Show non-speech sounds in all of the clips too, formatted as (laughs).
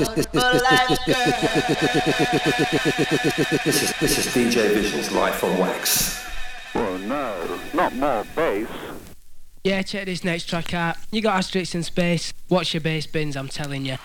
out for life, This is, this is DJ Vision's live from Wax. Well, no, not more bass. Yeah, check this next track out. You got Asterix in space. Watch your bass bins, I'm telling you.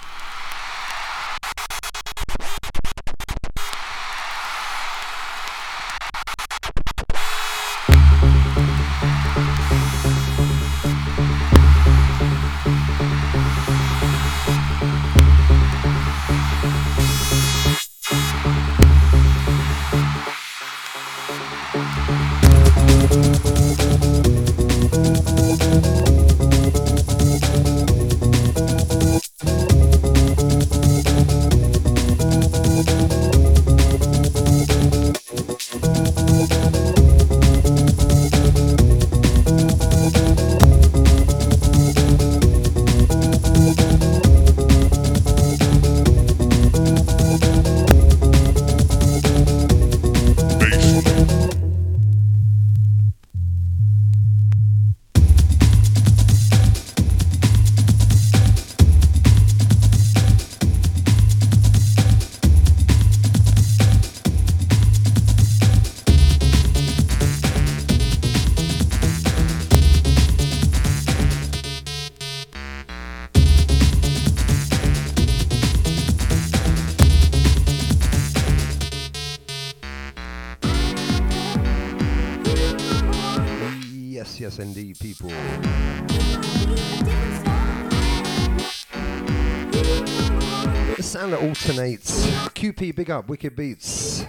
Big up, wicked beats.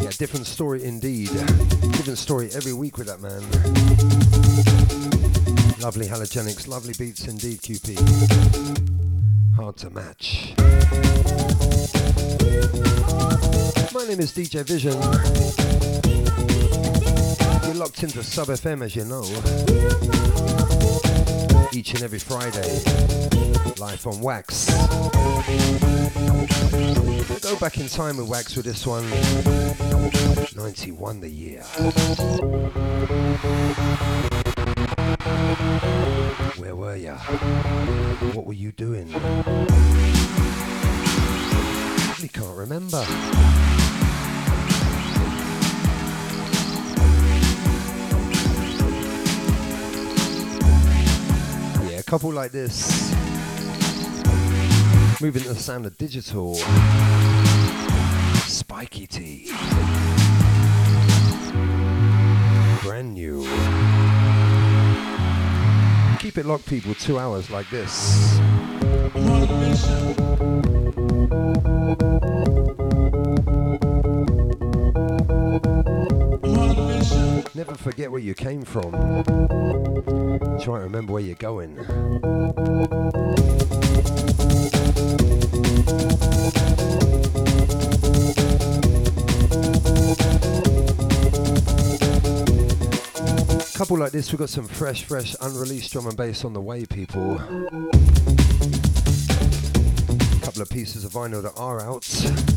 Yeah, different story indeed. Different story every week with that man. Lovely Halogenix, lovely beats indeed, QP. Hard to match. My name is DJ Vision. You're locked into Sub FM, as you know. Each and every Friday, live on Wax. Go back in time with Wax with this one. 91 the year. Where were ya? What were you doing? Really can't remember. Couple like this. Moving to the sound of digital. Spikey Tee. Brand new. Keep it locked, people. Two hours like this. Never forget where you came from. Try and remember where you're going. Couple like this, we've got some fresh, fresh, unreleased drum and bass on the way, people. Couple of pieces of vinyl that are out.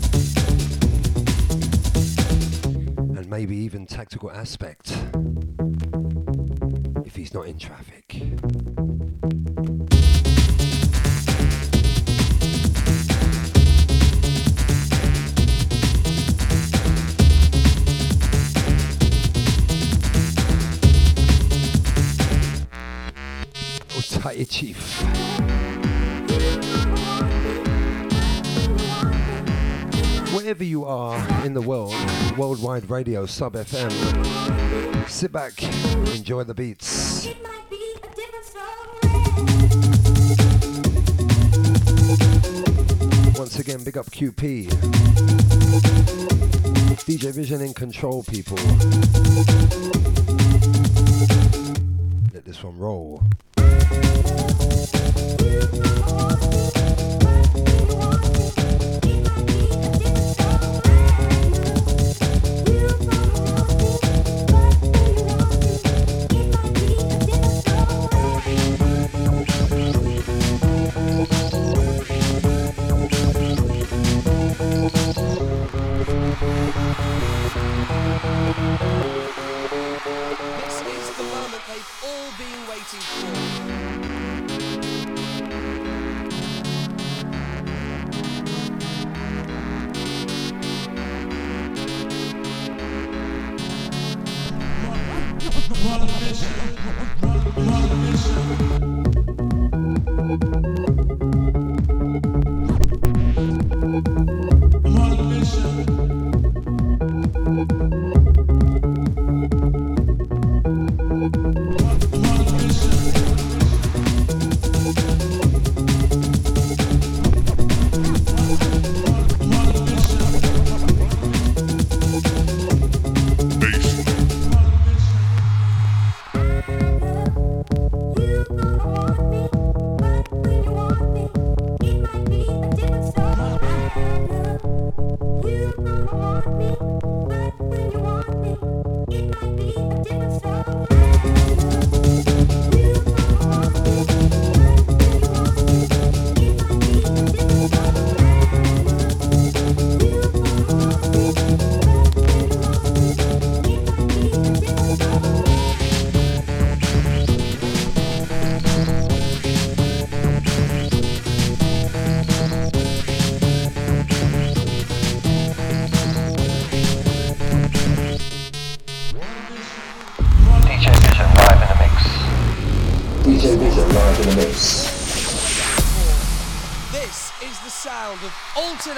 Maybe even tactical aspect. If he's not in traffic. Otaye Chief. Wherever you are in the world, worldwide radio, sub FM, sit back, enjoy the beats. Once again, big up QP. DJ Vision in control, people. Let this one roll. Turn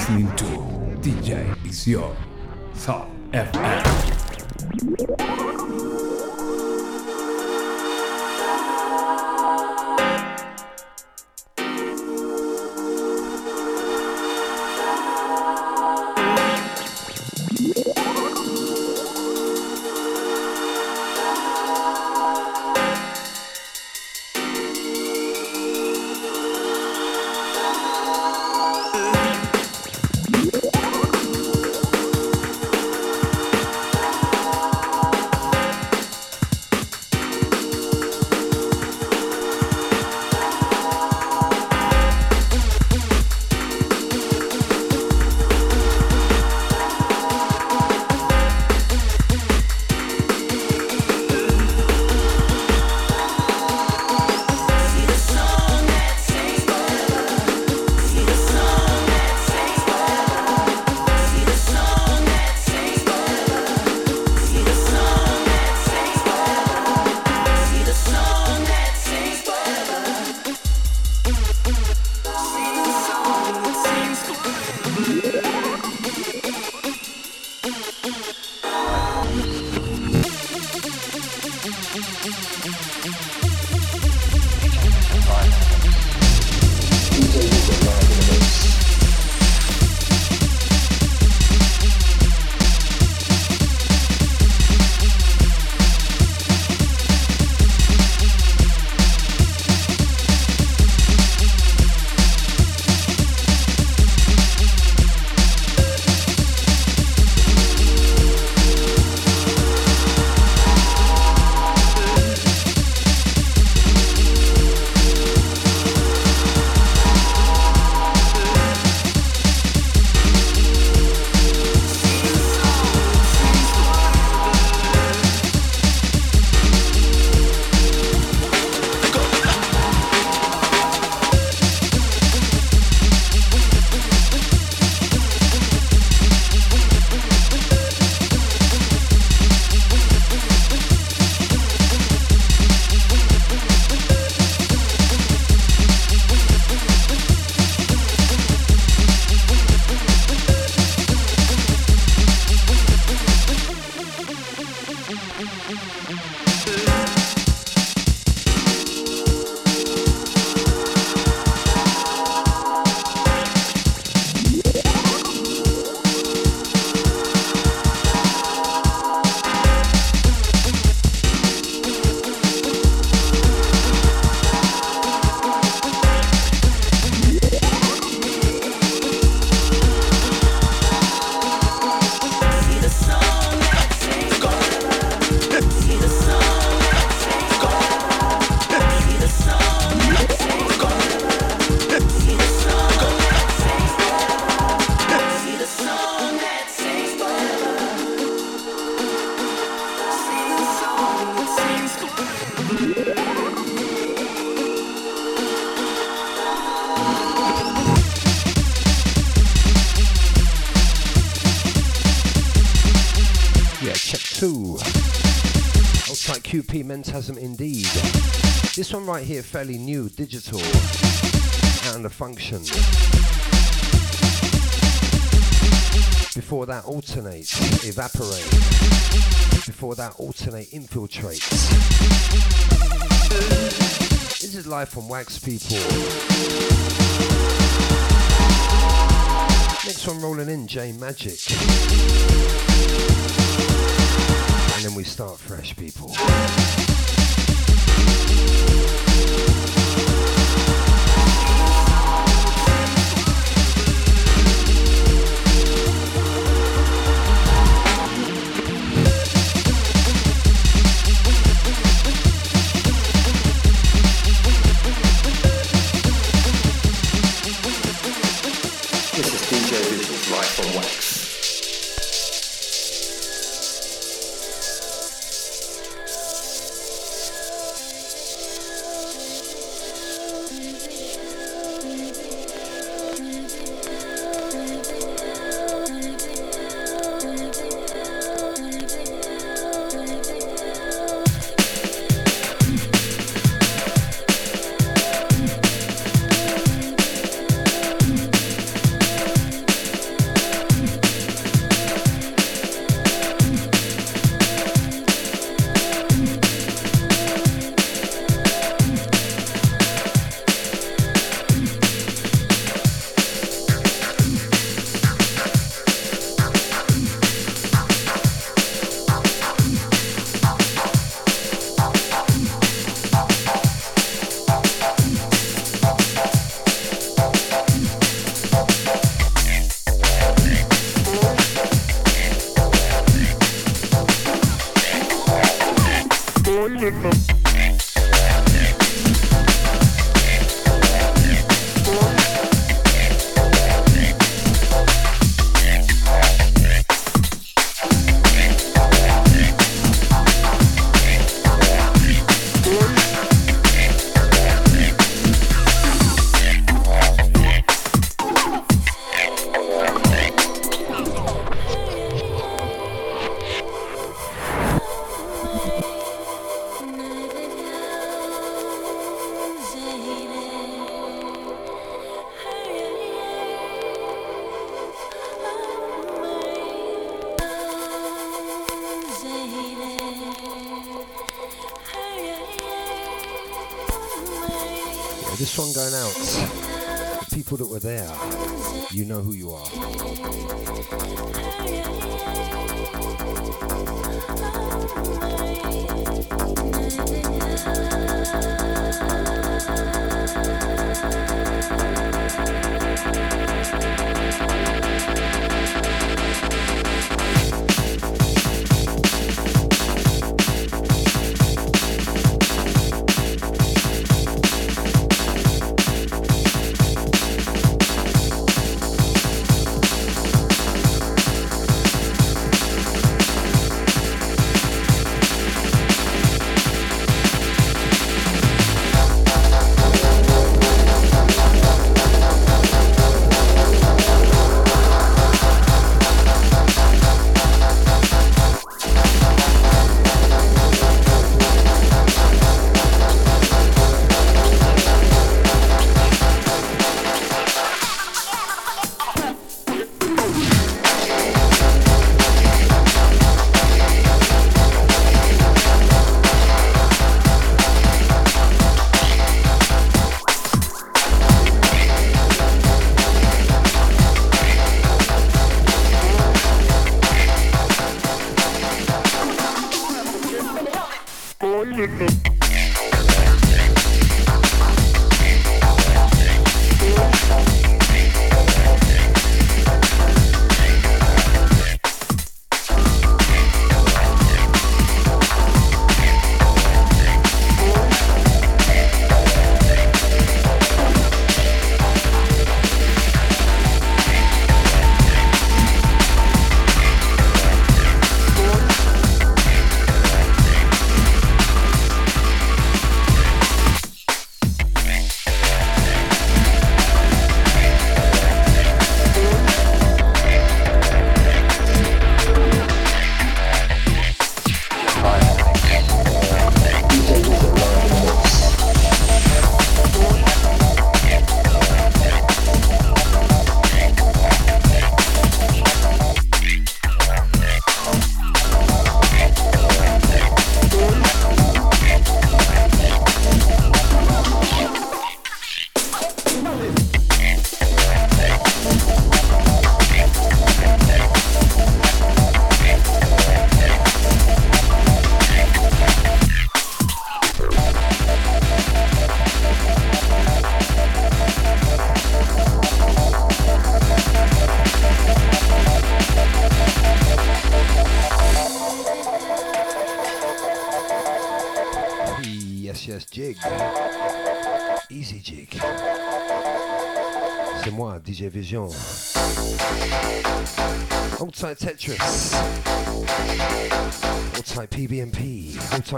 listening to DJ Visión. Sub FM. Phantasm indeed. This one right here, fairly new, digital, and a function. Before that, alternate, evaporate. Before that, alternate, infiltrate. This is live from Wax People. Next one rolling in, J Magic. And then we start fresh, people.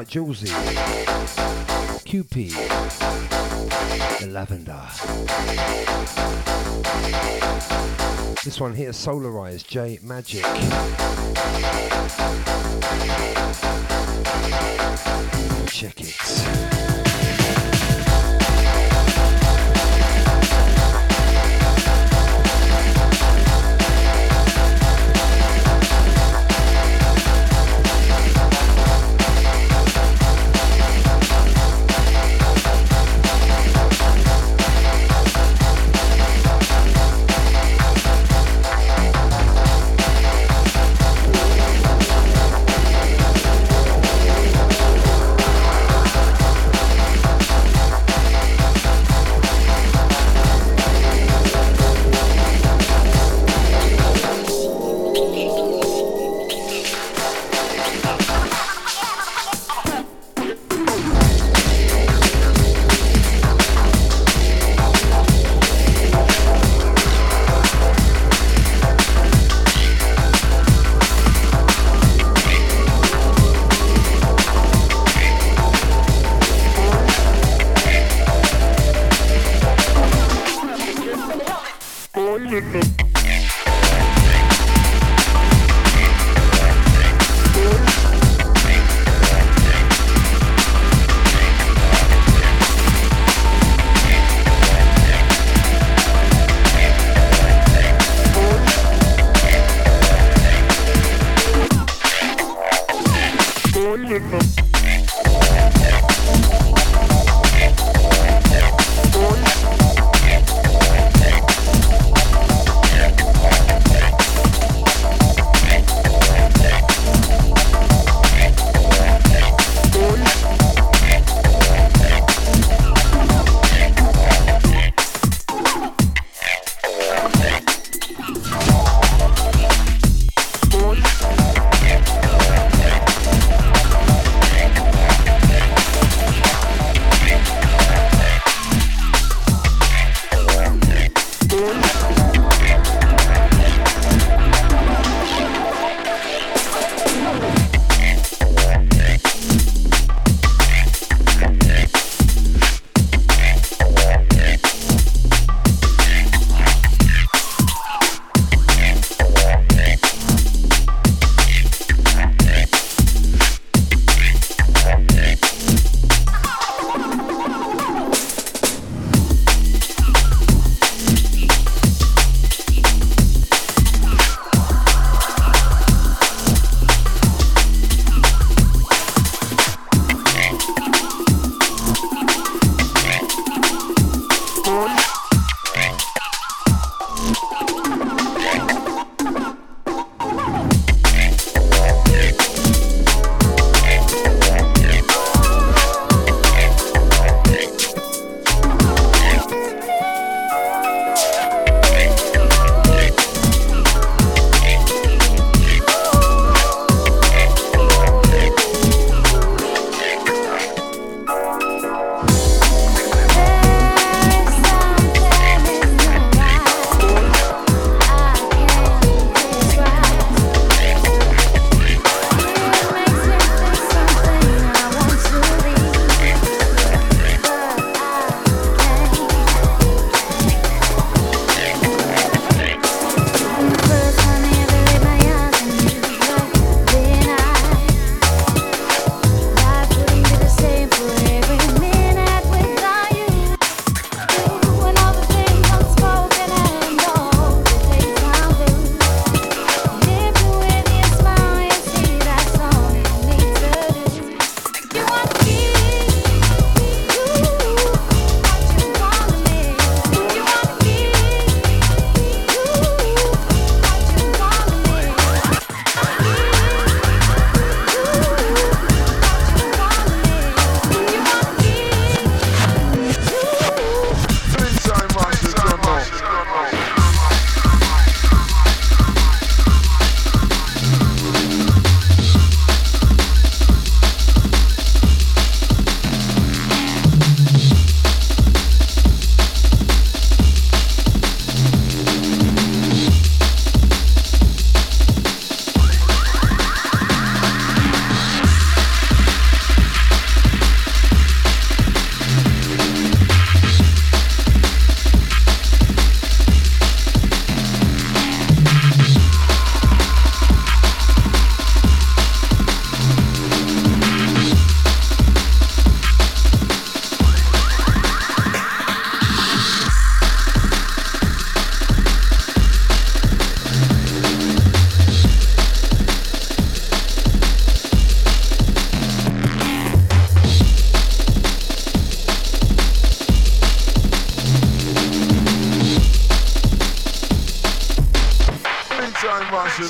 Julesy. QP. The Lavender. This one here, Solarized J Magic.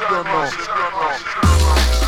Chega.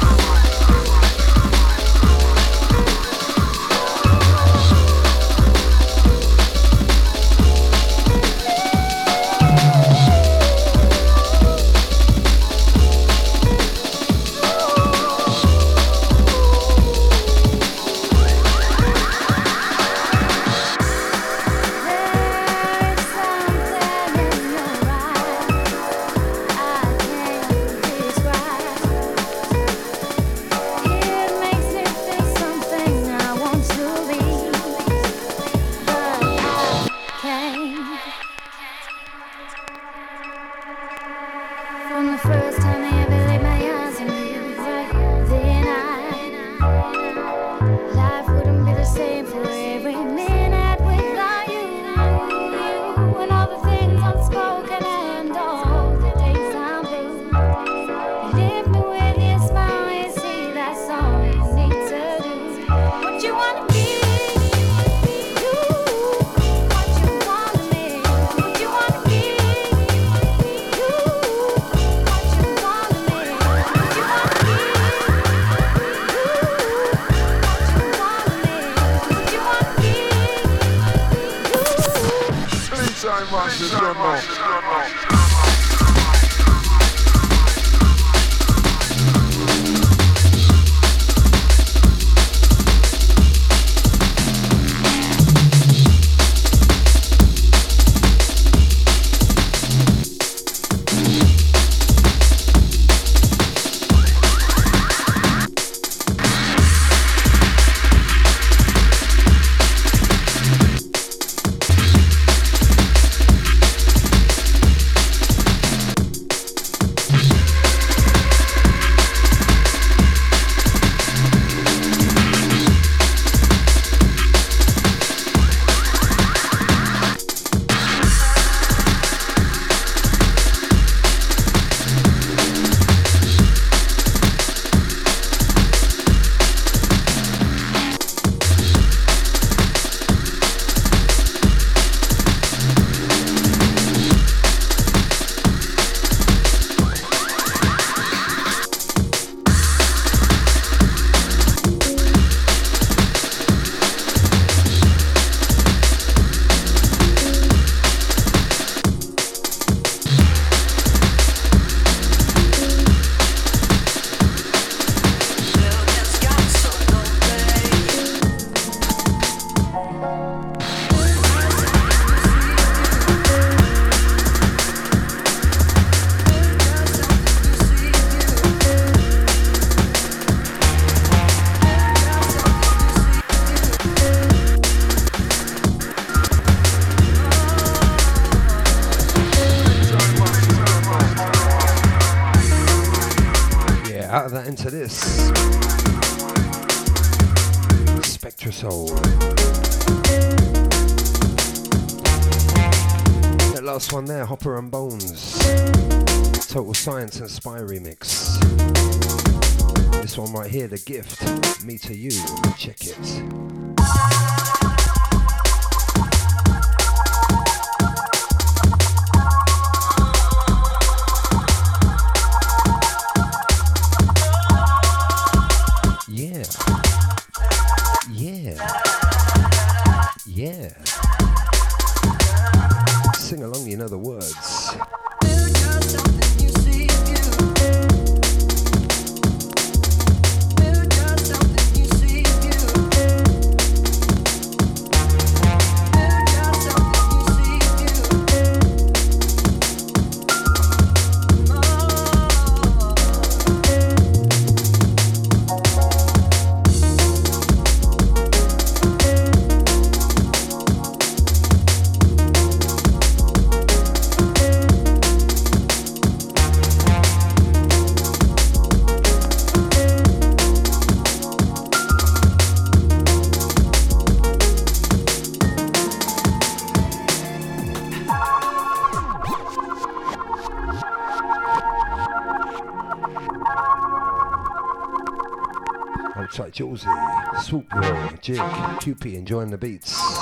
Yeah. Yeah. Sing along, you know the words. Josie, Swoop Room, Jake, QP enjoying the beats.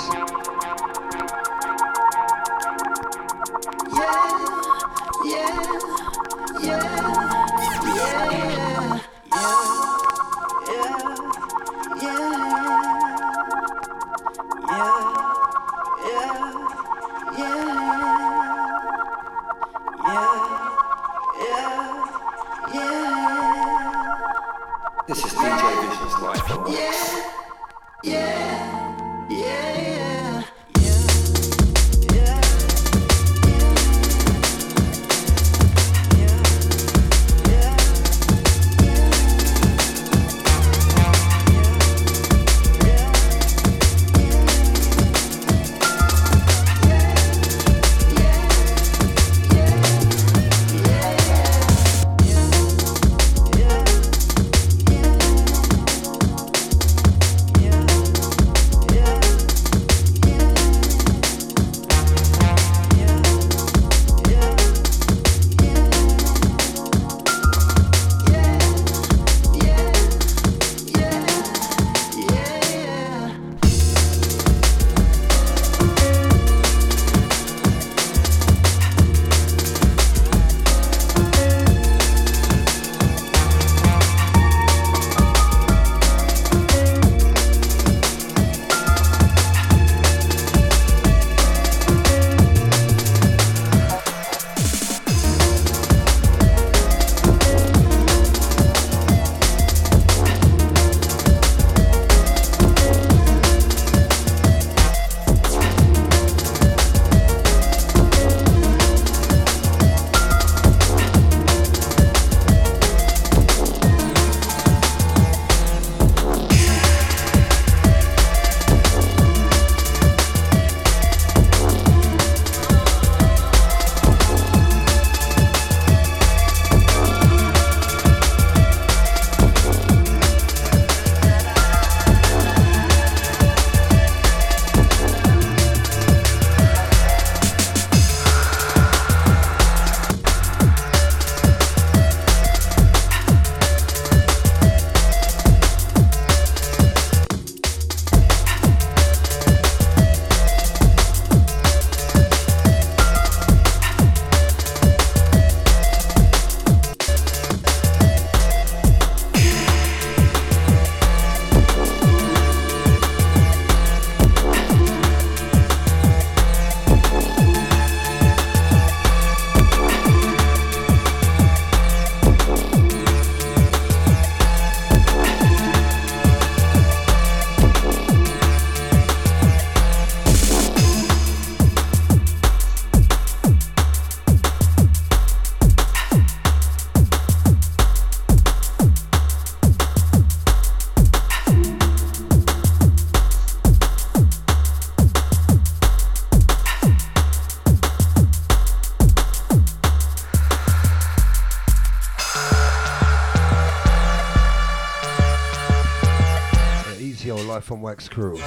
Wax crew.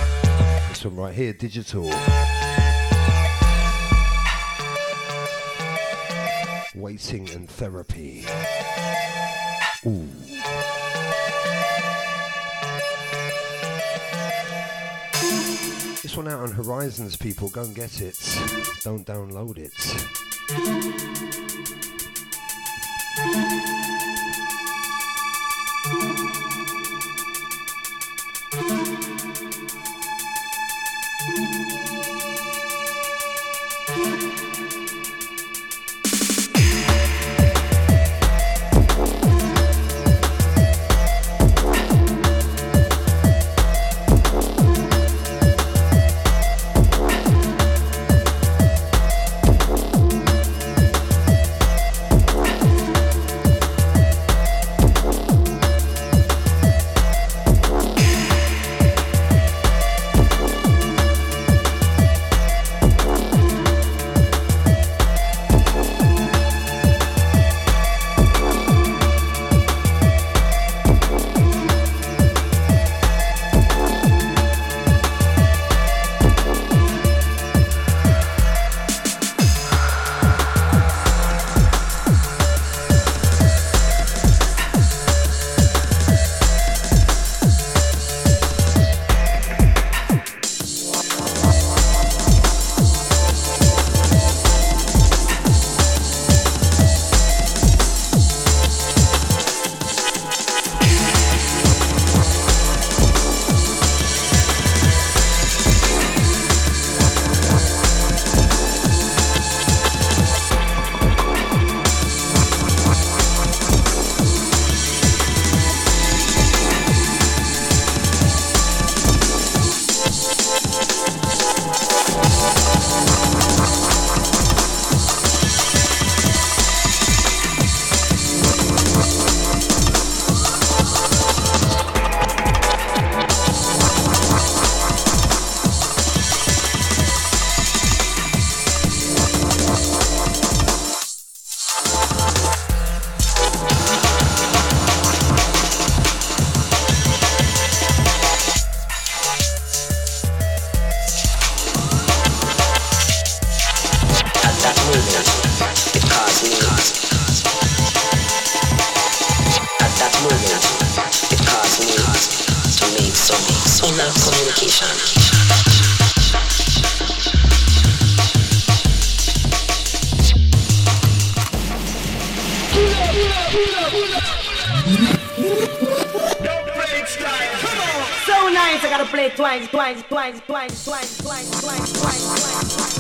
This one right here, digital. Waiting and therapy. Ooh. This one out on Horizons, people. Go and get it. Don't download it. blank, blank, blank, blank, blank, blank, blank.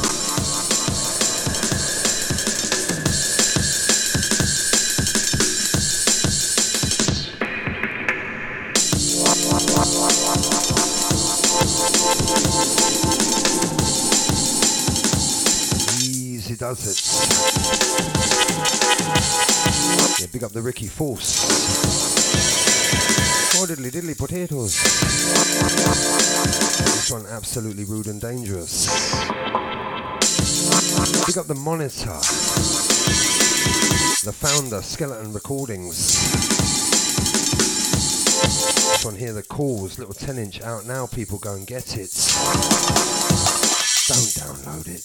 Easy does it. Yeah, big up the Ricky Force absolutely rude and dangerous. Pick up the monitor. The founder, Skeleton Recordings. This one here, the calls, little 10 inch out now, people go and get it. Don't download it.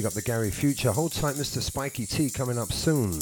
Big up the Gary Future. Hold tight, Mr. Spikey Tee coming up soon.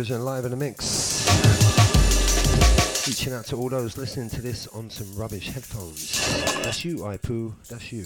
Vision live in the mix. Reaching out to all those listening to this on some rubbish headphones. That's you, Ipu. That's you.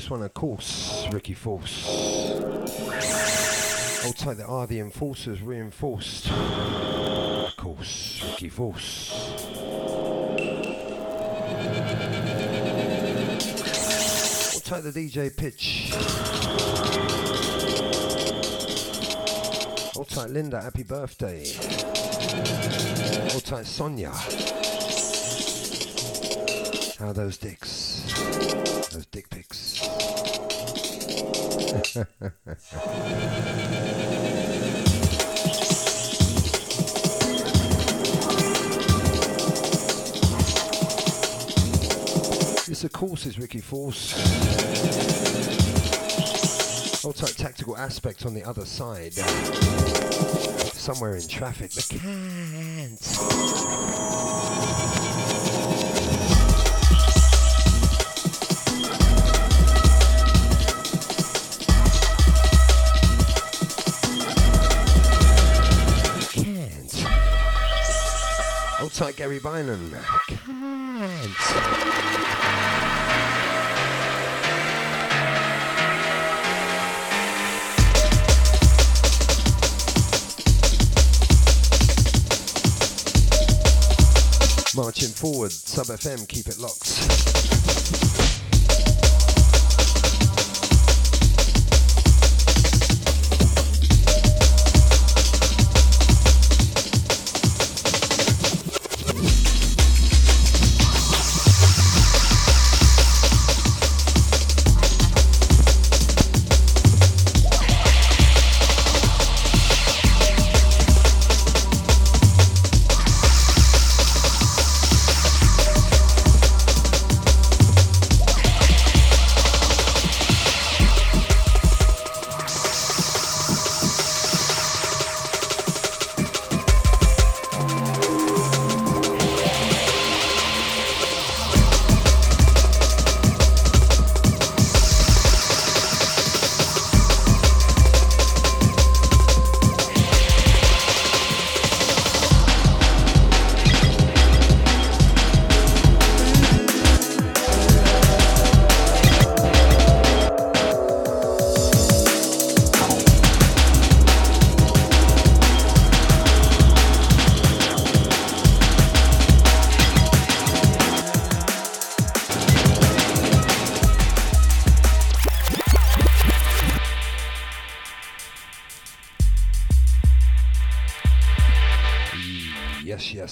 This one, of course, Ricky Force. Hold tight, there are the enforcers reinforced. Of course, Ricky Force. I'll take the DJ pitch. Hold tight, Linda, happy birthday. Hold tight, Sonia. How are those dicks? This, of (laughs) course, is Ricky Force. Tight tactical aspect on the other side. Somewhere in traffic. The can't. Like Gary. Can't. Marching forward, Sub FM, keep it locked.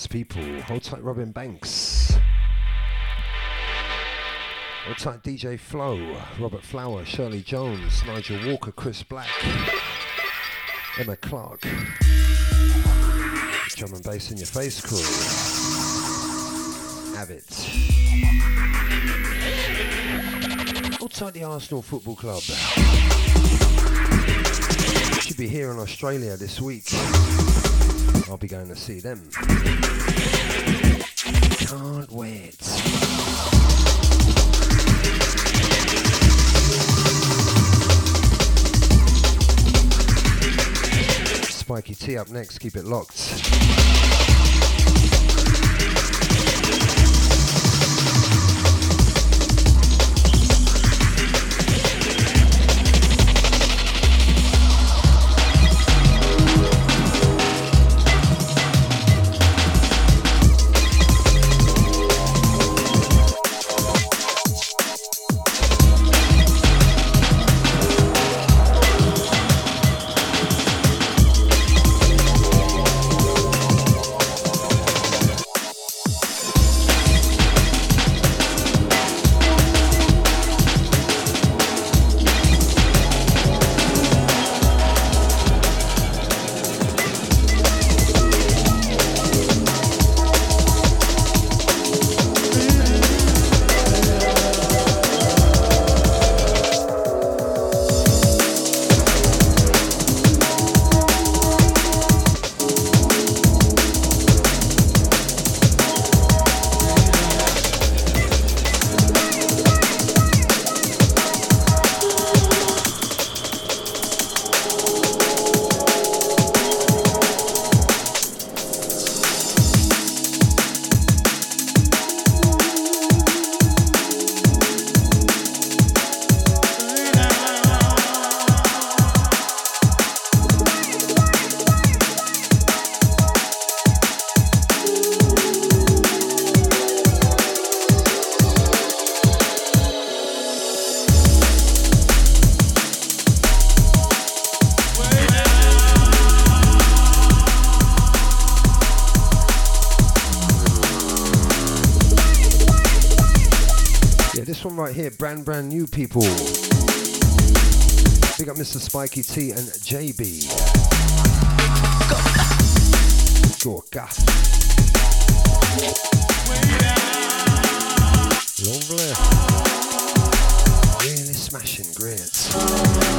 People. Hold tight, Robin Banks. Hold tight, DJ Flow, Robert Flower, Shirley Jones, Nigel Walker, Chris Black, Emma Clark. Drum and bass in your face crew. Have it. Tight, the Arsenal Football Club. Should be here in Australia this week. I'll be going to see them. Can't wait. Spikey Tee up next, keep it locked. Brand brand new people. Big up Mr. Spikey Tee and JB. Gorka. Lovely. Really smashing, great.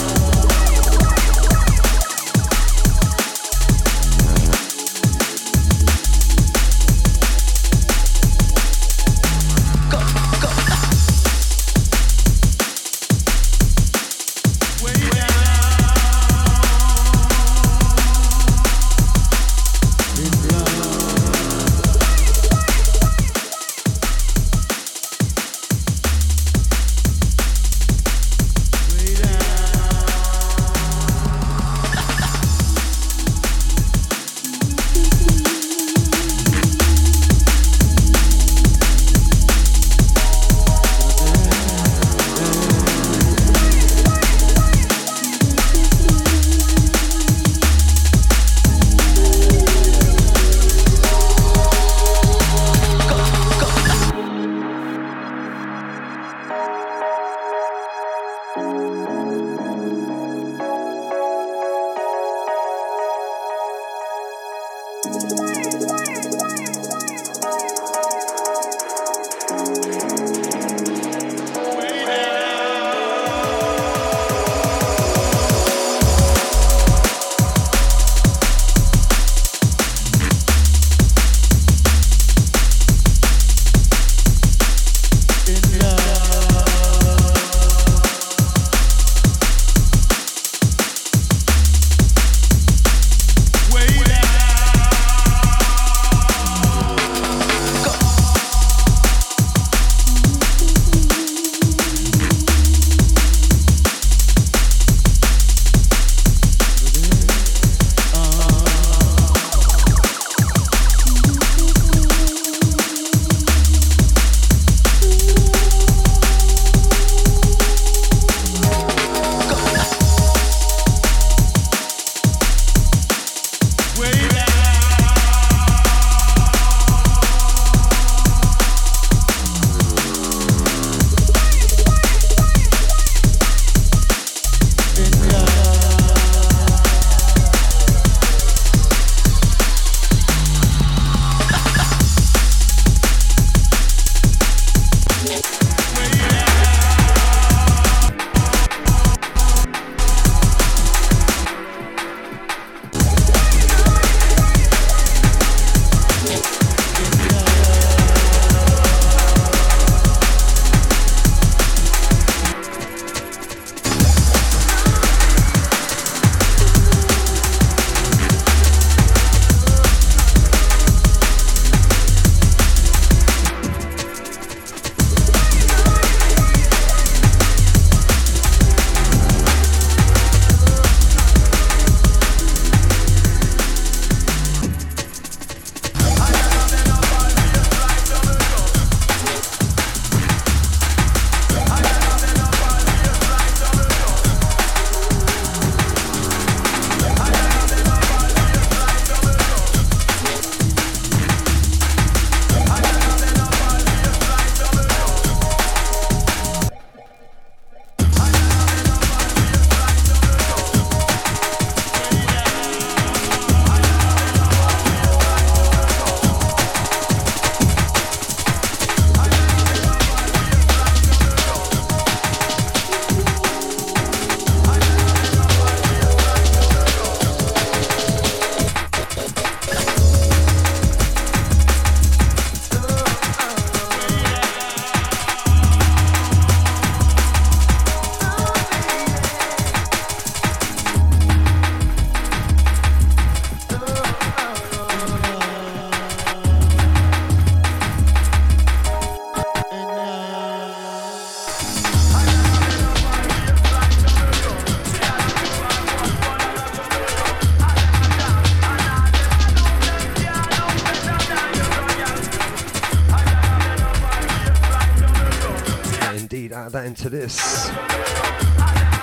This.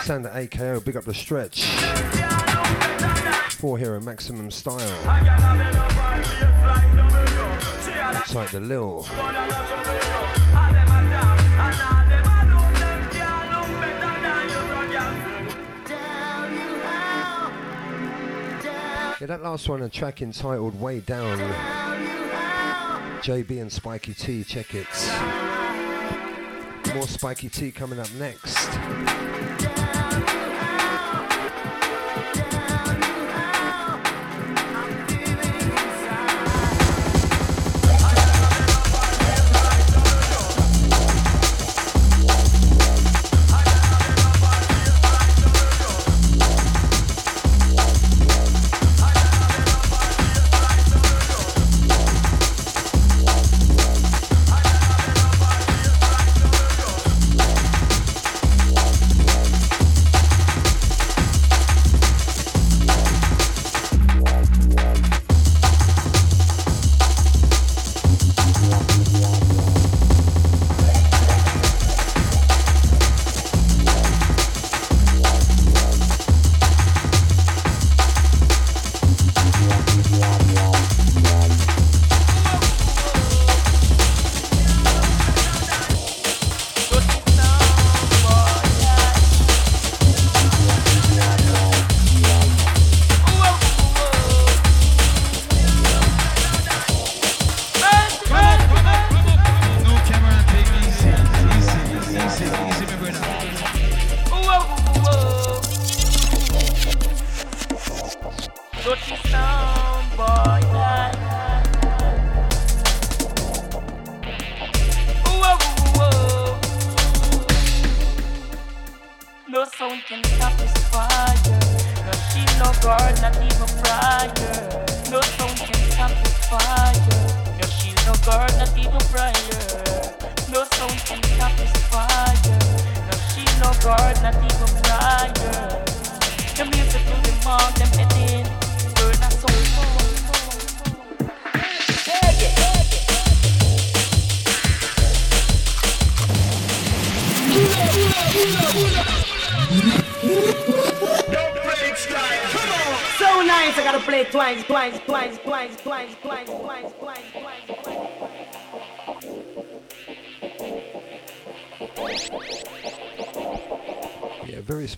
Sound of AKO, big up the stretch. Four here in maximum style. Looks like the Lil. Yeah, that last one, a track entitled Way Down. JB and Spikey Tee, check it. More Spikey Tee coming up next.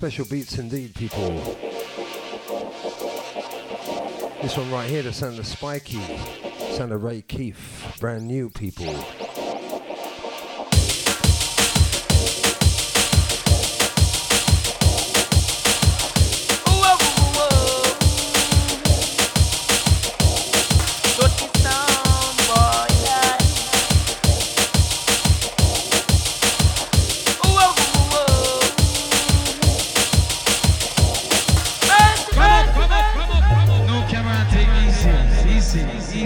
Special beats indeed, people. This one right here, the sound of Spikey, sound of Ray Keith, brand new, people.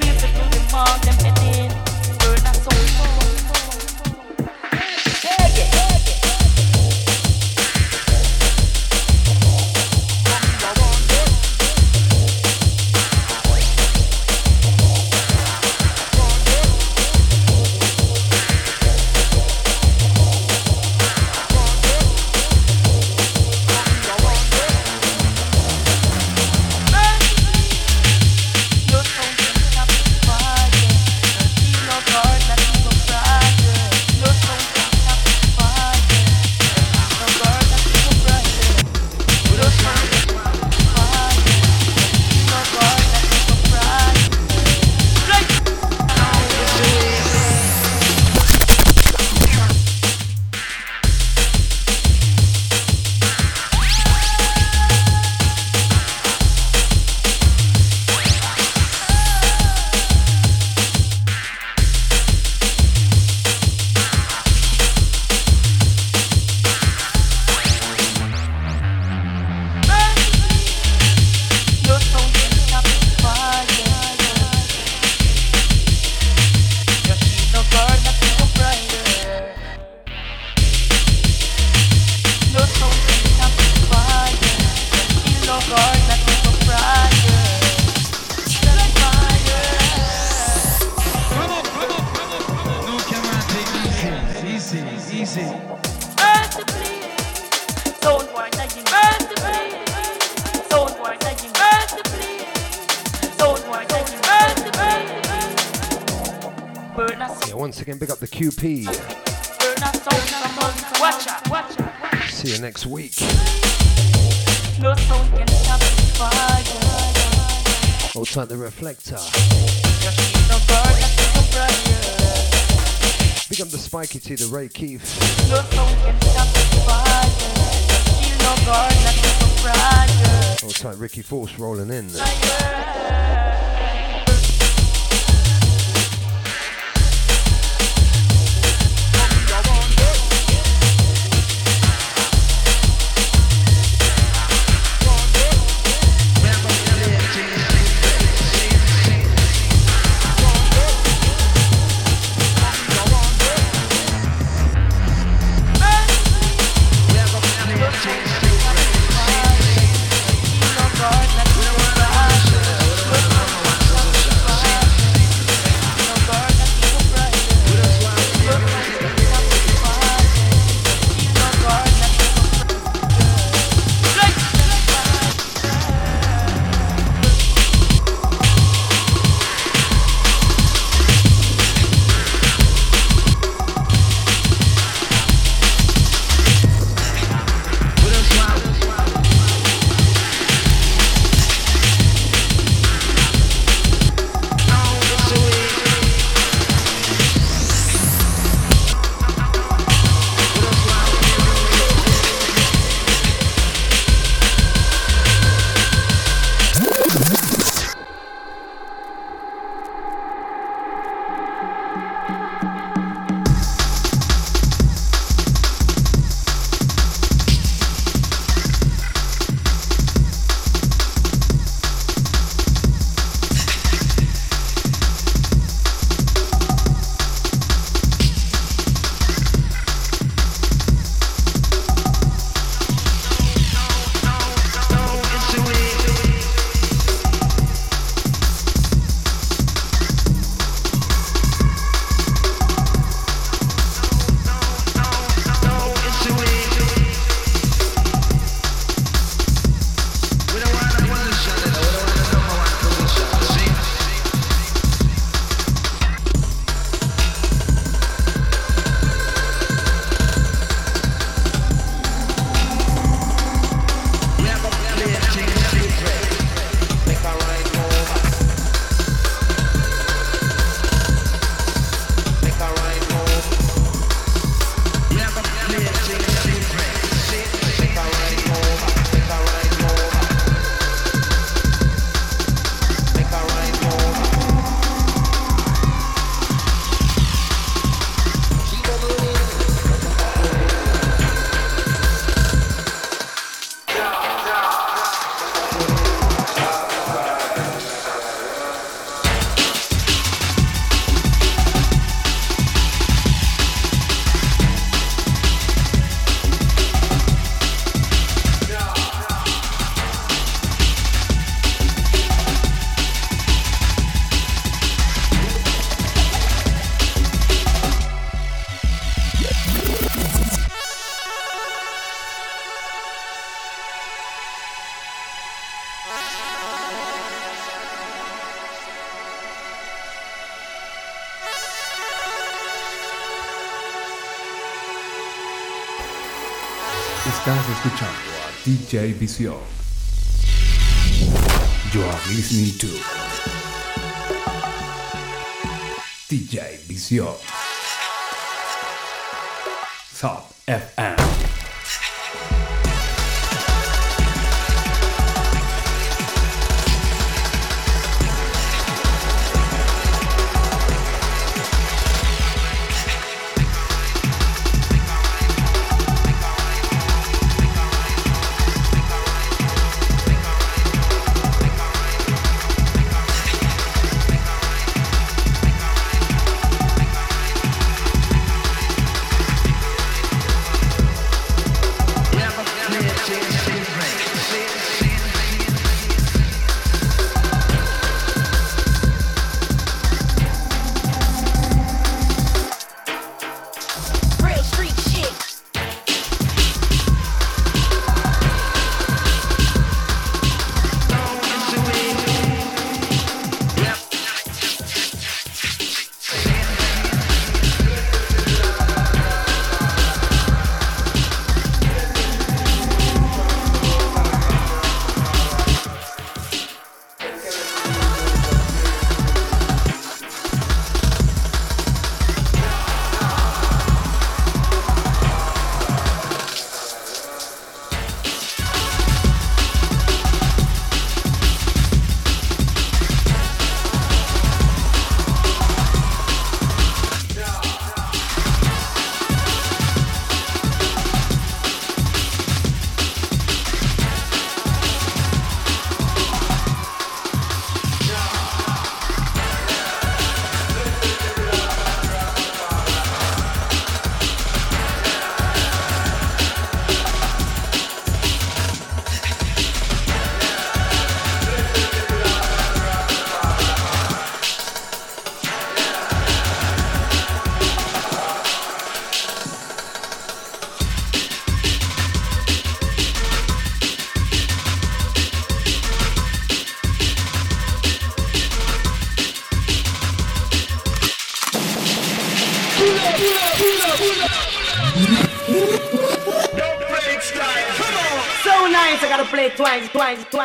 music to the mark, them heading, burn a soul. A DJ Visión. You are listening to DJ Visión.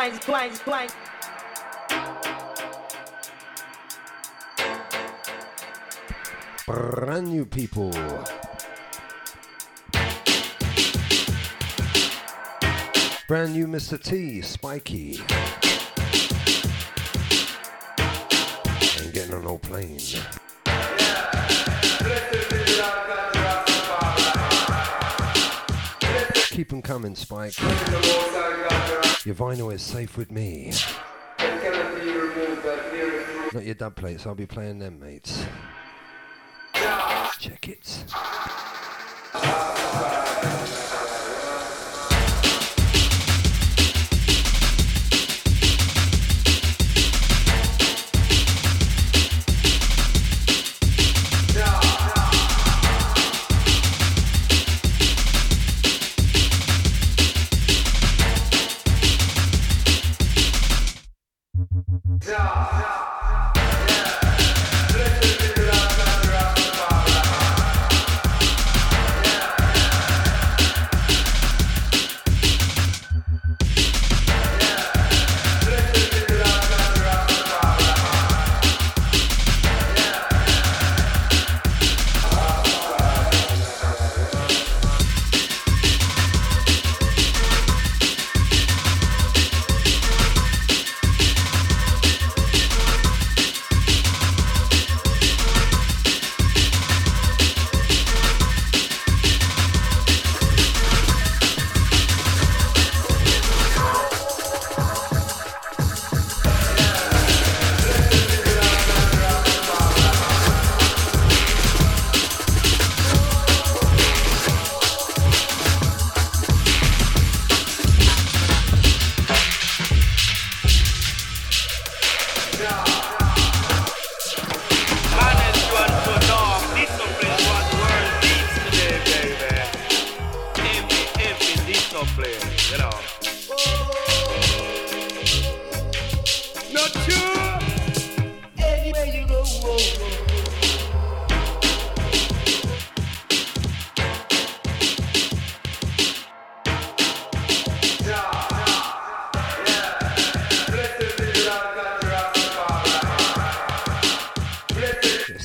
Twice, twice, twice. Brand new people. Brand new Mr. T, Spikey. Ain't getting on no plane. Coming, Spike. Your vinyl is safe with me. Not your dub plates, I'll be playing them, mates.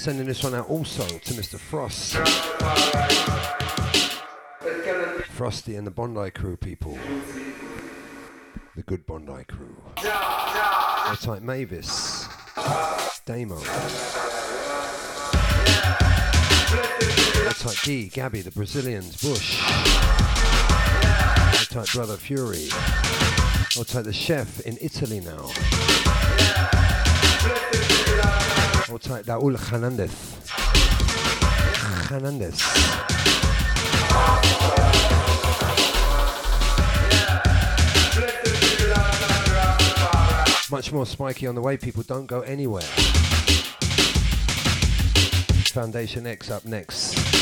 Sending this one out also to Mr. Frost. Frosty and the Bondi crew people. The good Bondi crew. That's like Mavis. Damo. That's like D, Gabby, the Brazilians, Bush. That's like Brother Fury. I'll the chef in Italy now. Hernandez. Hernandez. Much more Spikey on the way, people don't go anywhere. Foundation X up next.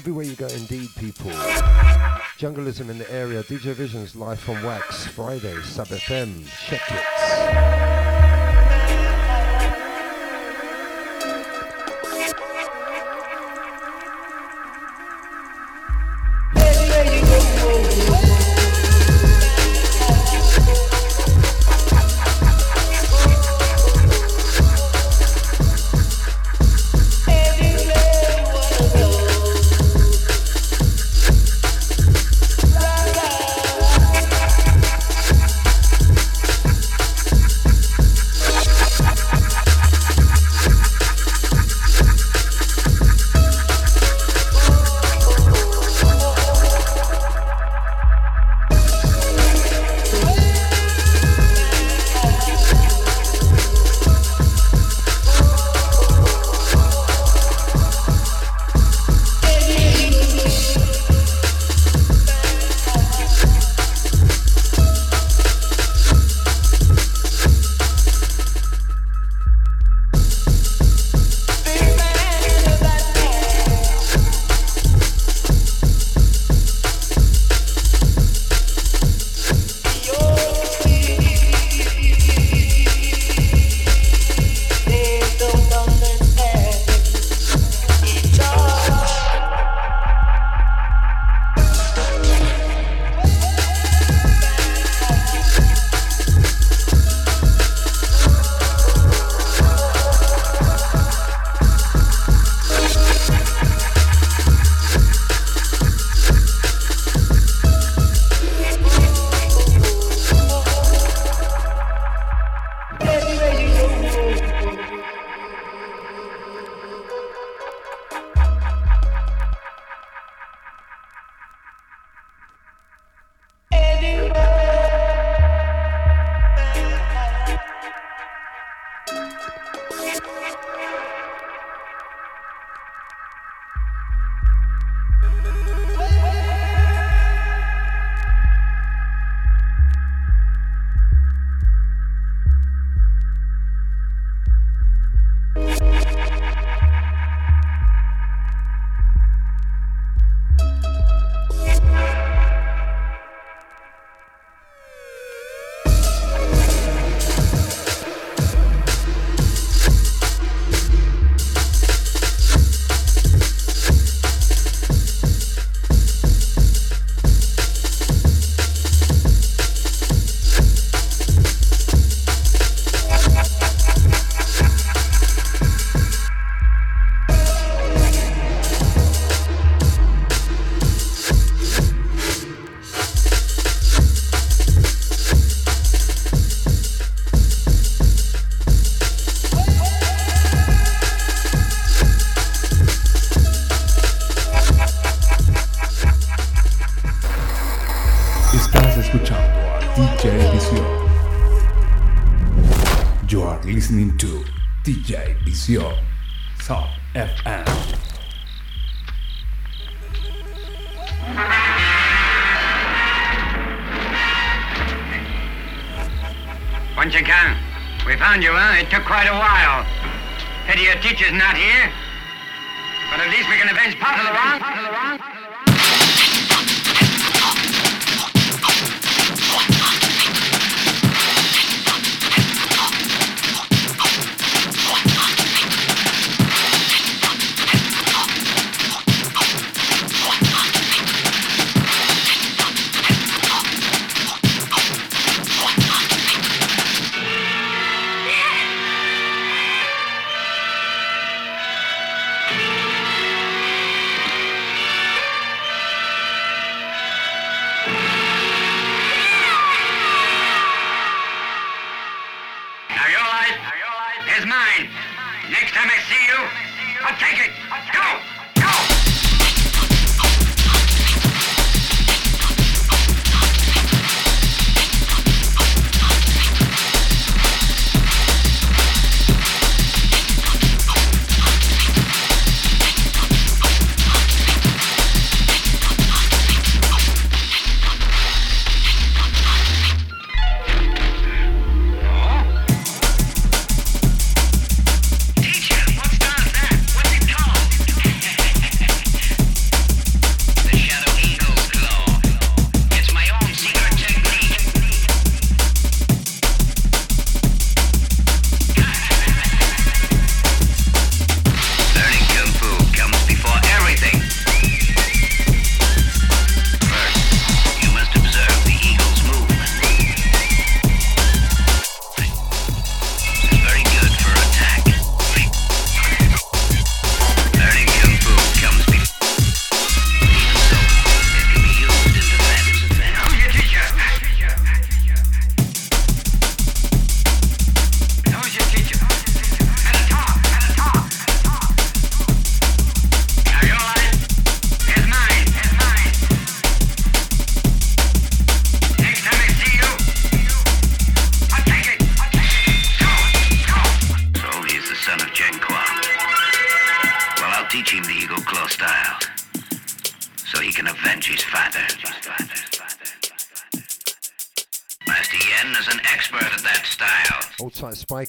everywhere you go, indeed, people. Jungleism in the area, DJ Visions live from Wax, Friday, Sub FM, check it.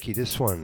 Spikey, this one.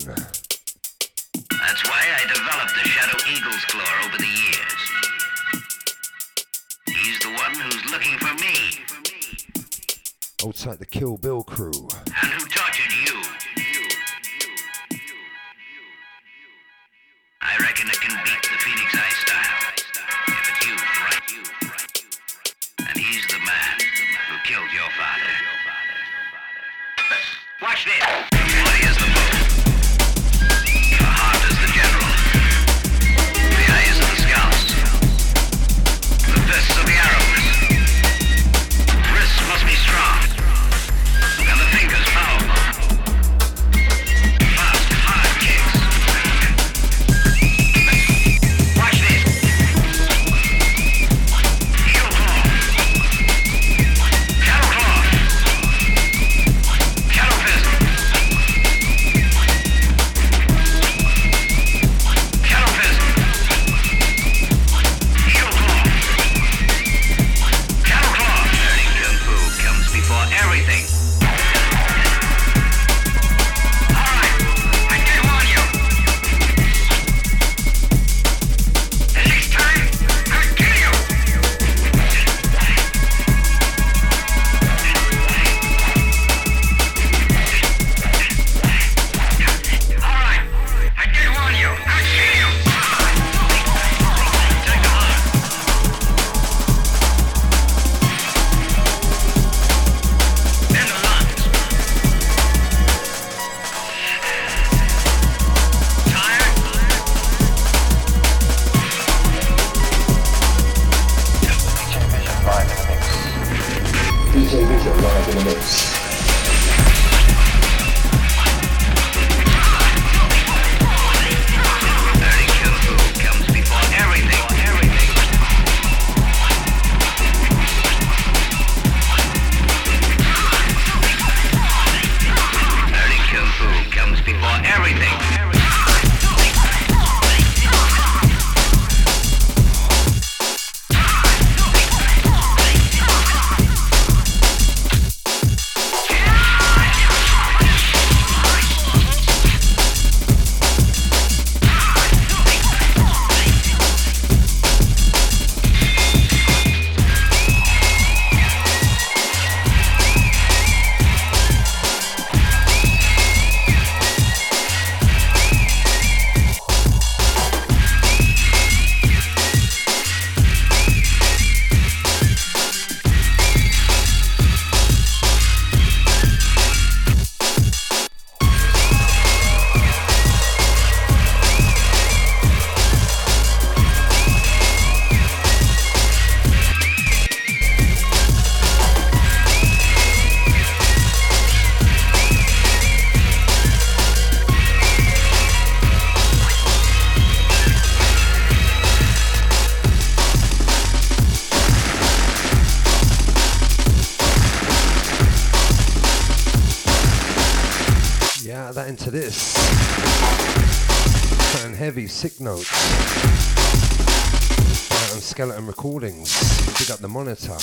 Sick notes. Uh, Out on Skeleton Recordings. Pick up the monitor.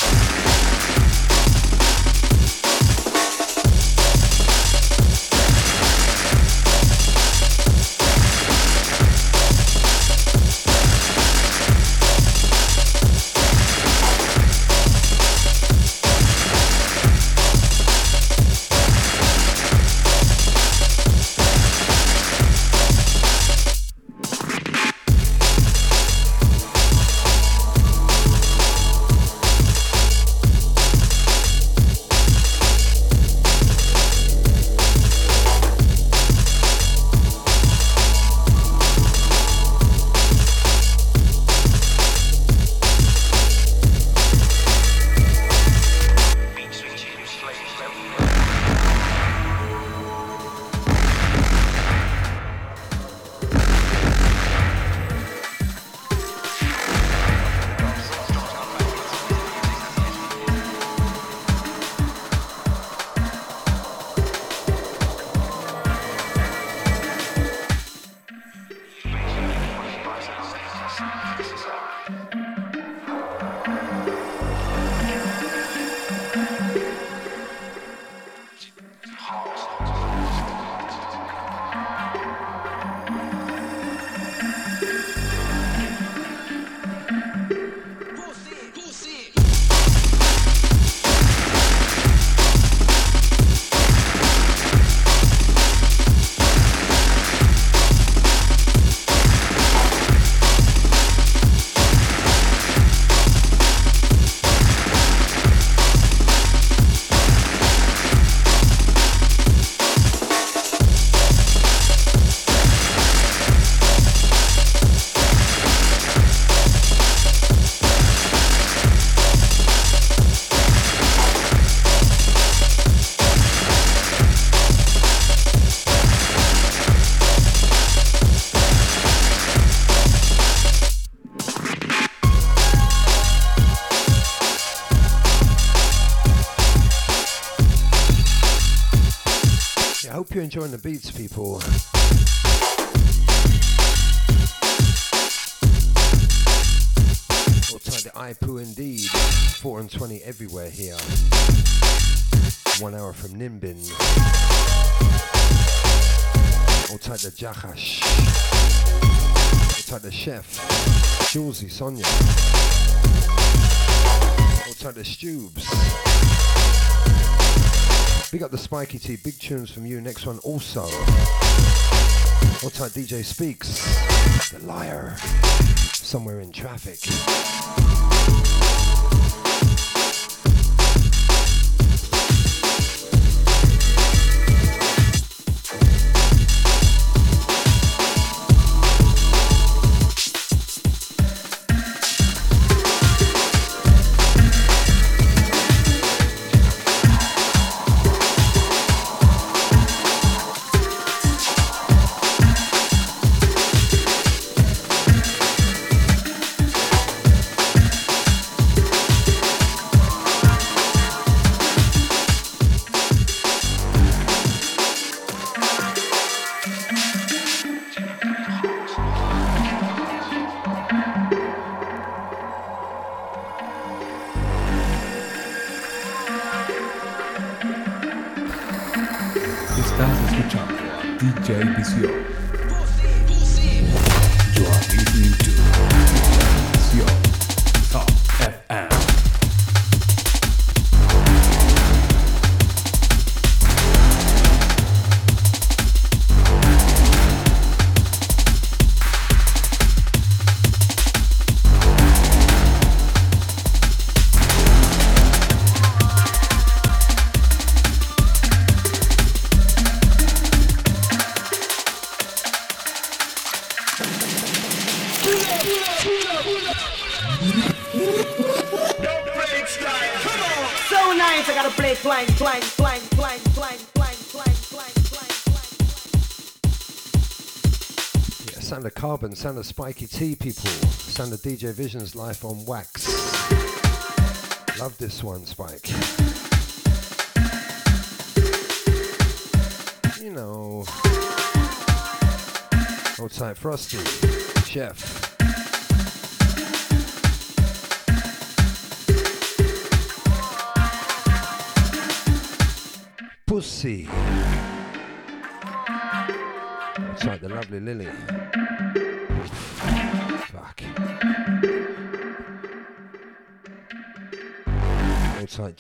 Enjoying the beats, people. Hold tight the IPU indeed. 4 and 20 everywhere here. One hour from Nimbin. Hold tight the Jahash. Hold tight the Chef. Julesy, Sonia. Hold tight the Stubes. Big up the Spikey Tee, big tunes from you. Next one also. What type DJ speaks? The liar. Somewhere in traffic. Sound of Spikey Tee people, sound of DJ Vision's life on wax. Love this one, Spike. You know. Outside Frosty, Chef. Pussy. Outside the lovely Lily.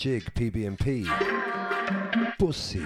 Jig, PB&P. Pussy.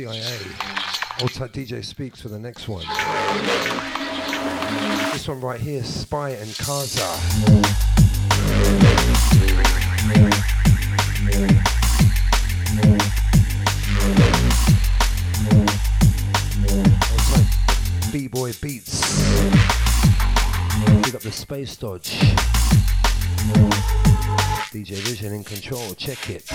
CIA. Type DJ speaks for the next one. This one right here, Spy and Kaza. B-boy beats. Pick up the space dodge. DJ Vision in control. Check it.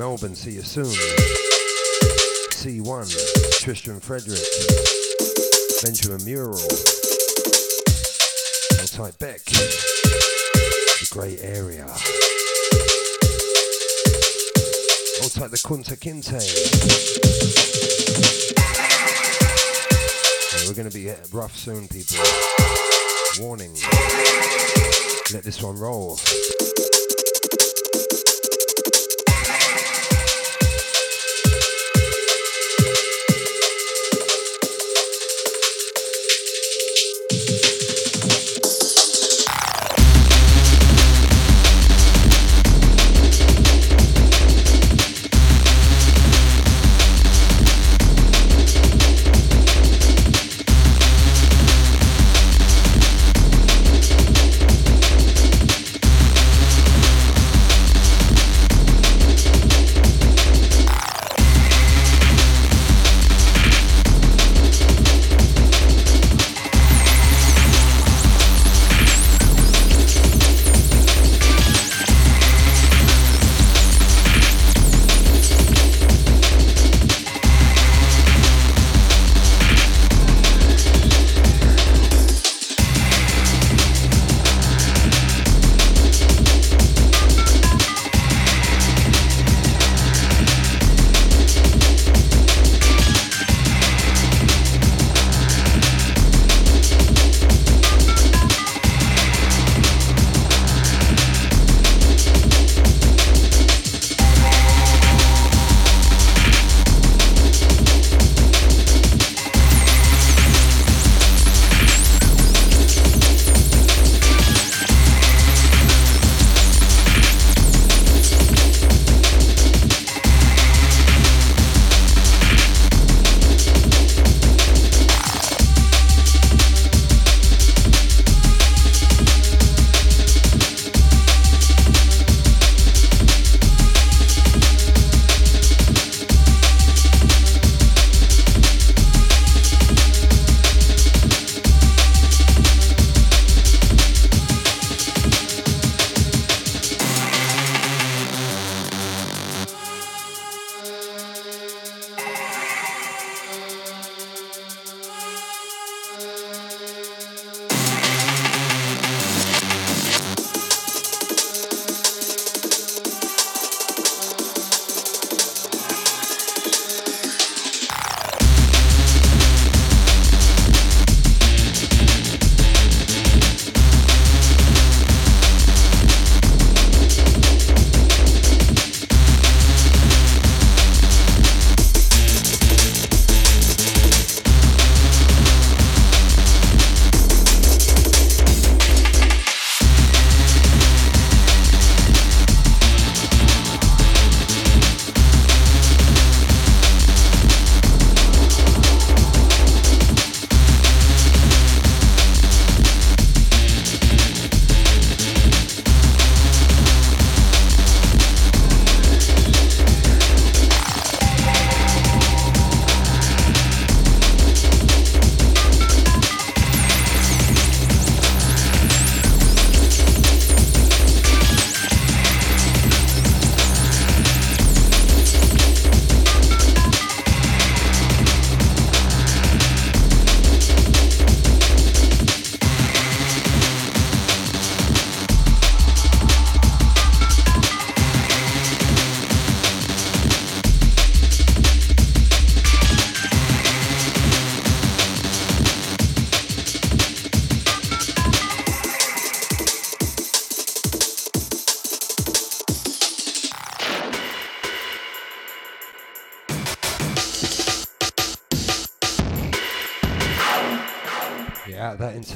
Melbourne, see you soon. C1, Tristan Frederick, Benjamin Mural. Outside Beck, the Grey Area. Outside the Kunta Kinte. We're gonna be uh, rough soon, people. Warning. Let this one roll.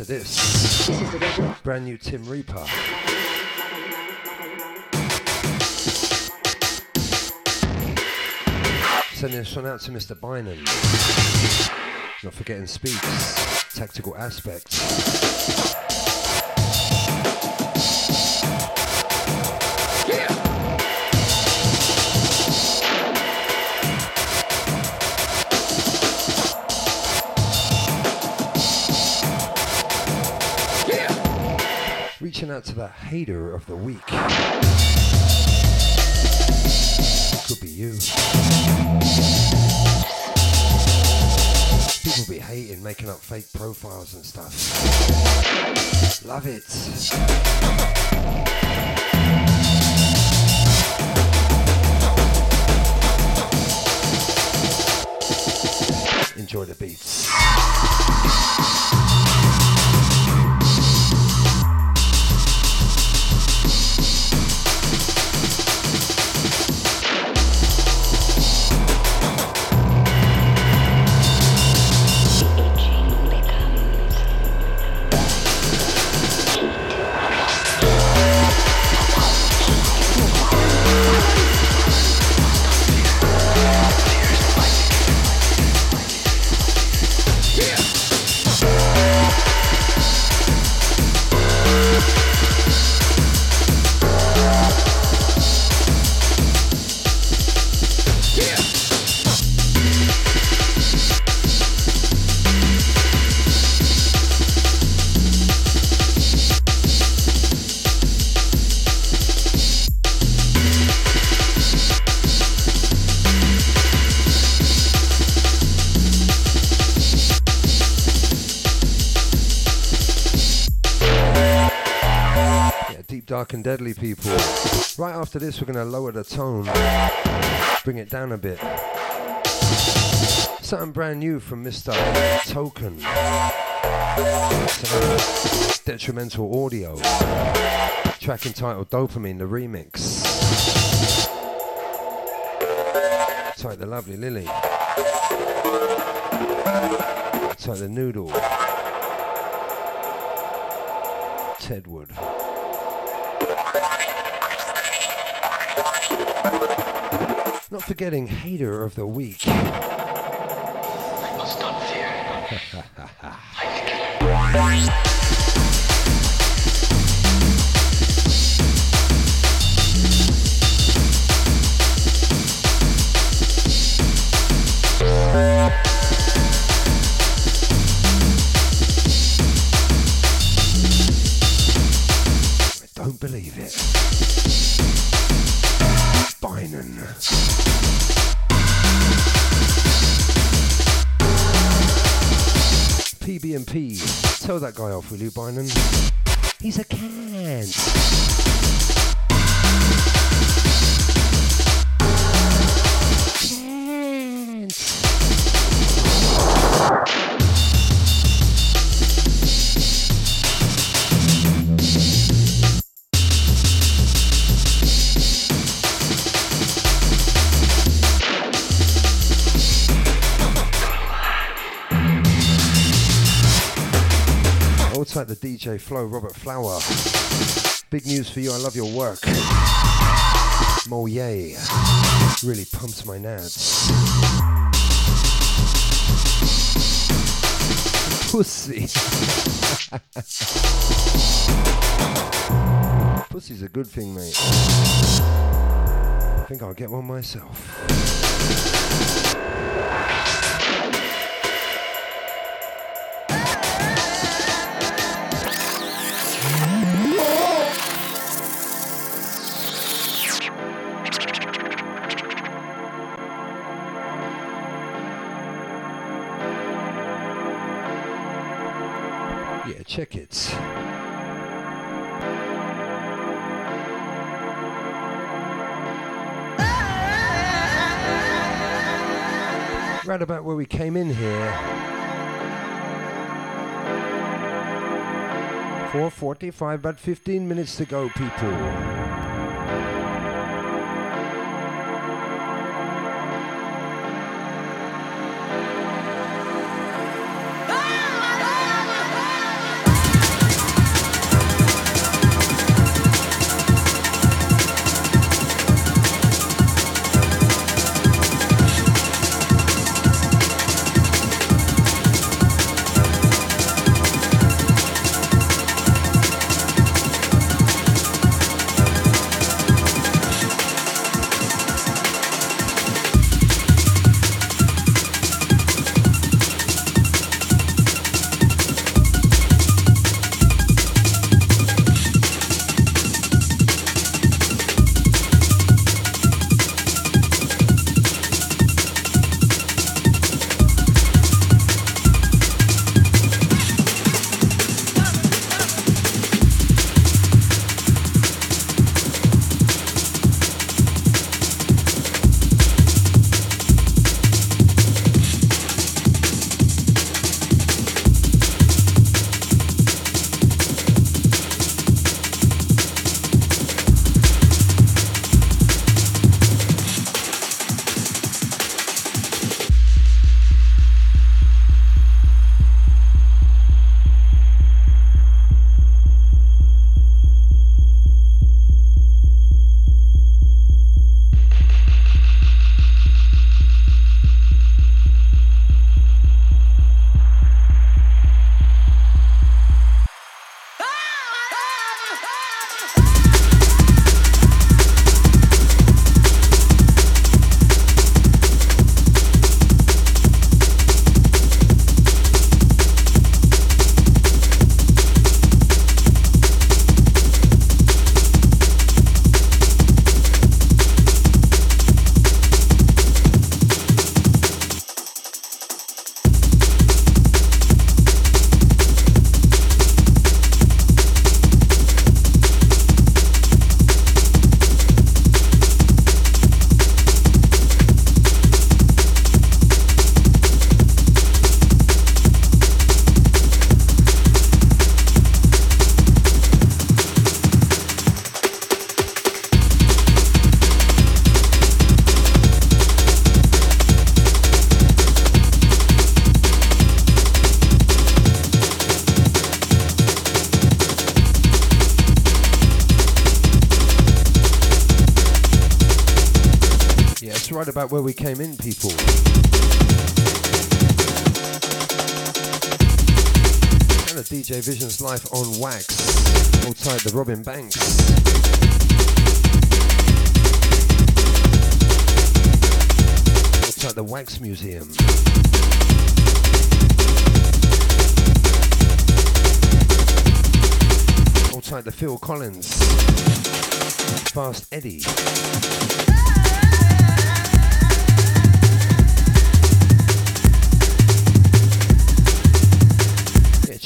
This. Brand new Tim Reaper. Sending this one out to Mr. Bynum. Not forgetting Speaks, Tactical Aspects. Out to the hater of the week. Could be you. People be hating, making up fake profiles and stuff. Love it. Right after this, we're going to lower the tone, bring it down a bit. Something brand new from Mr. Token. Detramental audio. Track entitled Dopamine, the remix. It's like the lovely Lily. It's like the noodle. Tedwood. Not forgetting hater of the week. I must not fear. (laughs) that guy off, will you, Bynum? He's a cant. Flow, Robert Flower. Big news for you, I love your work. Mo yay. Really pumps my nads. Pussy. (laughs) Pussy's a good thing, mate. I think I'll get one myself. It. Right about where we came in here. 4.45, about 15 minutes to go, people. Where we came in, people. And a DJ Visions Life on Wax. Outside the Robin Banks. Outside the Wax Museum. Outside the Phil Collins. Fast Eddie.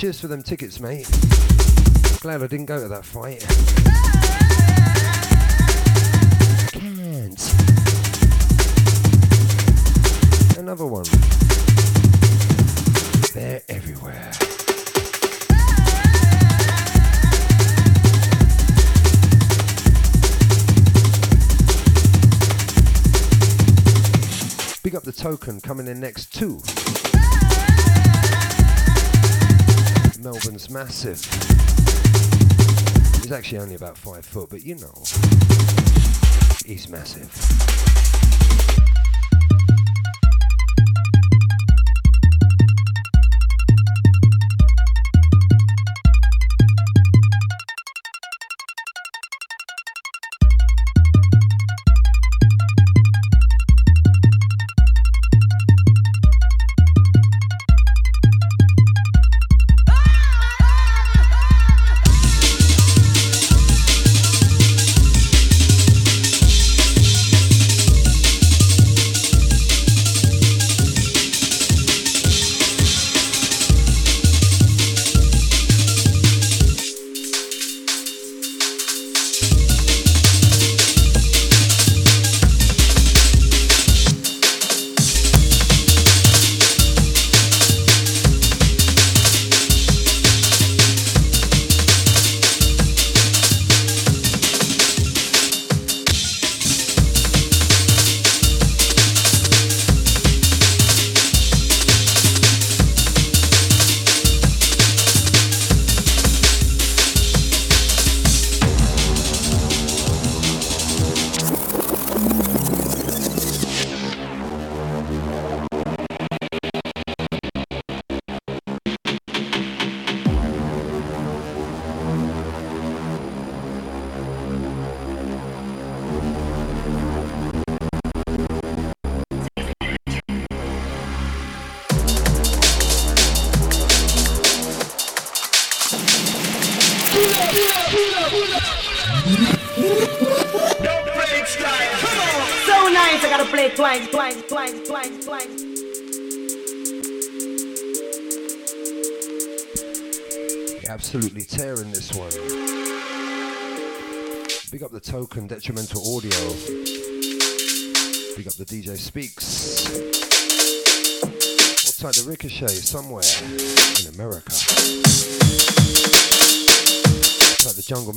Cheers for them tickets, mate. Glad I didn't go to that fight. Can't. Another one. They're everywhere. Big up the token coming in next too. Melbourne's massive. He's actually only about five foot, but you know, he's massive.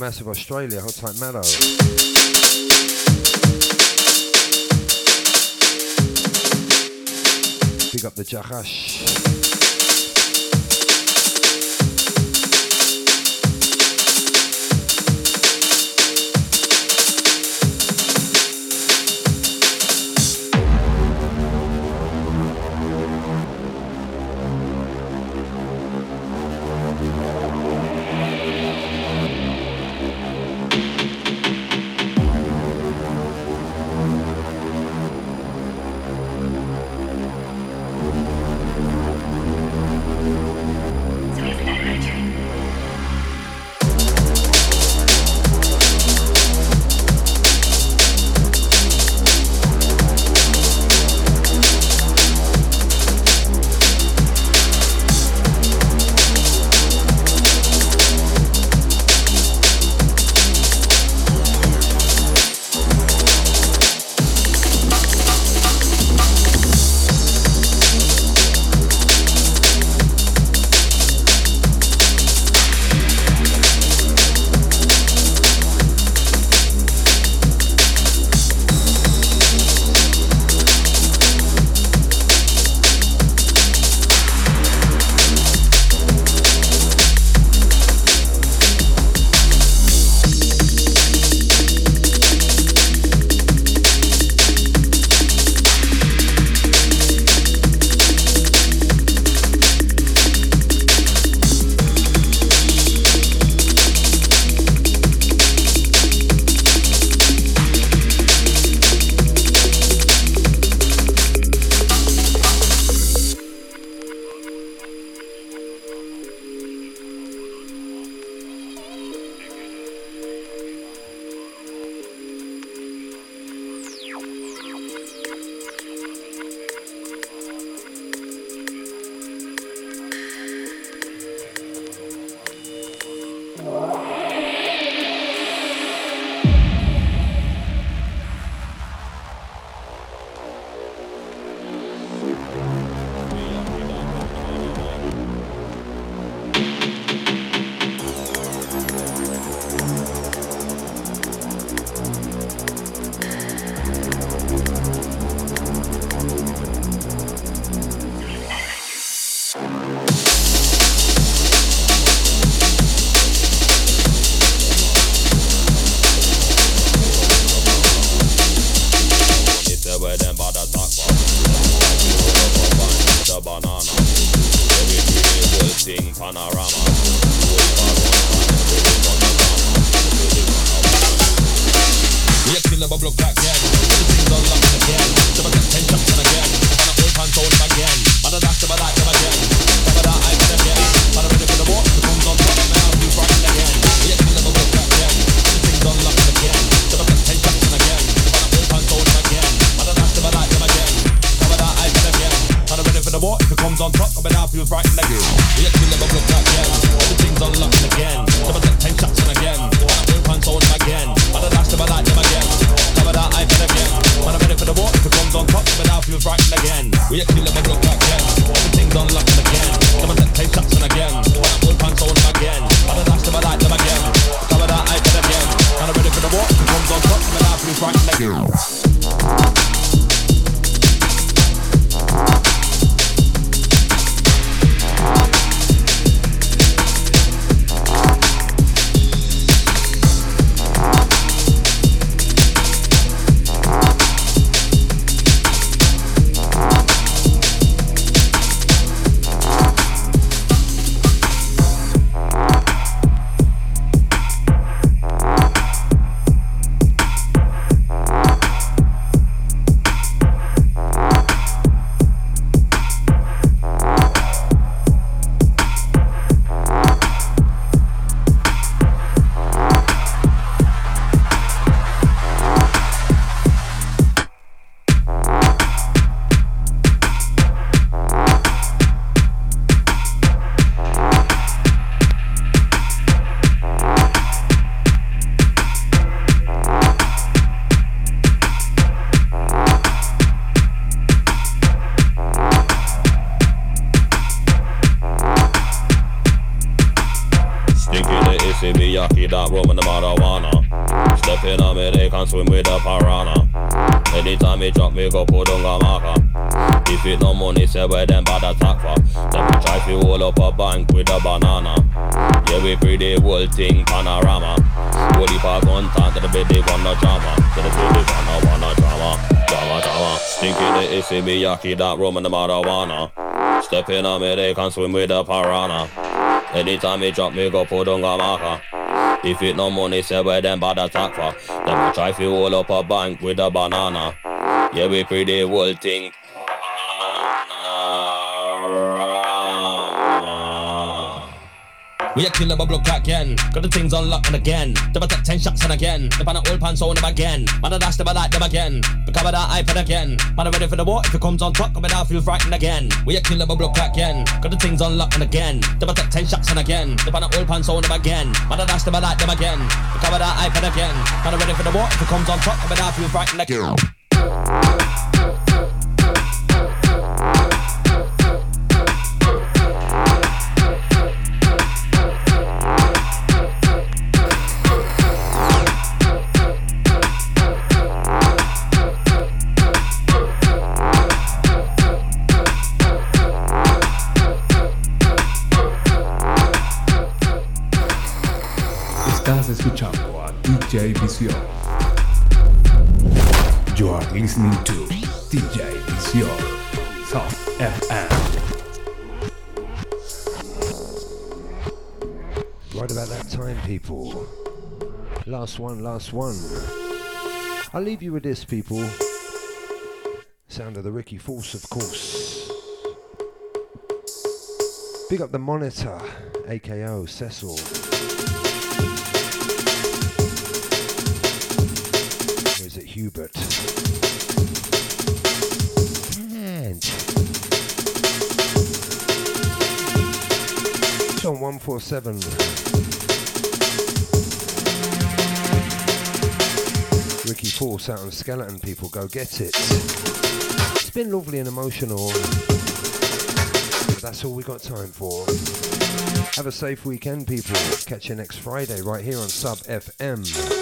Massive Australia, Outside Meadow. Big up the Jahash. If it no money, say where them bad attack for. Then we try to hold up a bank with a banana. Yeah, we free the whole thing panorama. Holy park on time to the want no drama. To the no want no drama. Drama, drama. Stinky the issy miyaki that rum and the marijuana. Step in a me, they can swim with the piranha. Anytime me drop me go put on a. If it no money, say where them bad attack for. Them we try fi hold up a bank with a banana. Yeah, we pre the whole thing. We a kill a block again. Got the things unlocked again. A take ten shots and again. Them on the old pants on them again. Man a dash them a like them again. Become that iPad again. Man a ready for the war. If it comes on top, coming out feel frightened again. We a kill a block again. Got the things unlocked again. A take ten shots and again. Them on the old pants on them again. Man a dash them a like them again. Become that iPad again. Man a ready for the war. If it comes on top, coming out feel frightened again. Escuchando a DJ Visión. You are listening to DJ Visión. Sub FM. Right about that time, people. Last one, last one. I'll leave you with this, people. Sound of the Ricky Force, of course. Big up the monitor, AKO Cecil. Is it Hubert? John 147. Ricky Force out on Skeleton people, go get it. It's been lovely and emotional. But that's all we got time for. Have a safe weekend, people. Catch you next Friday right here on Sub FM.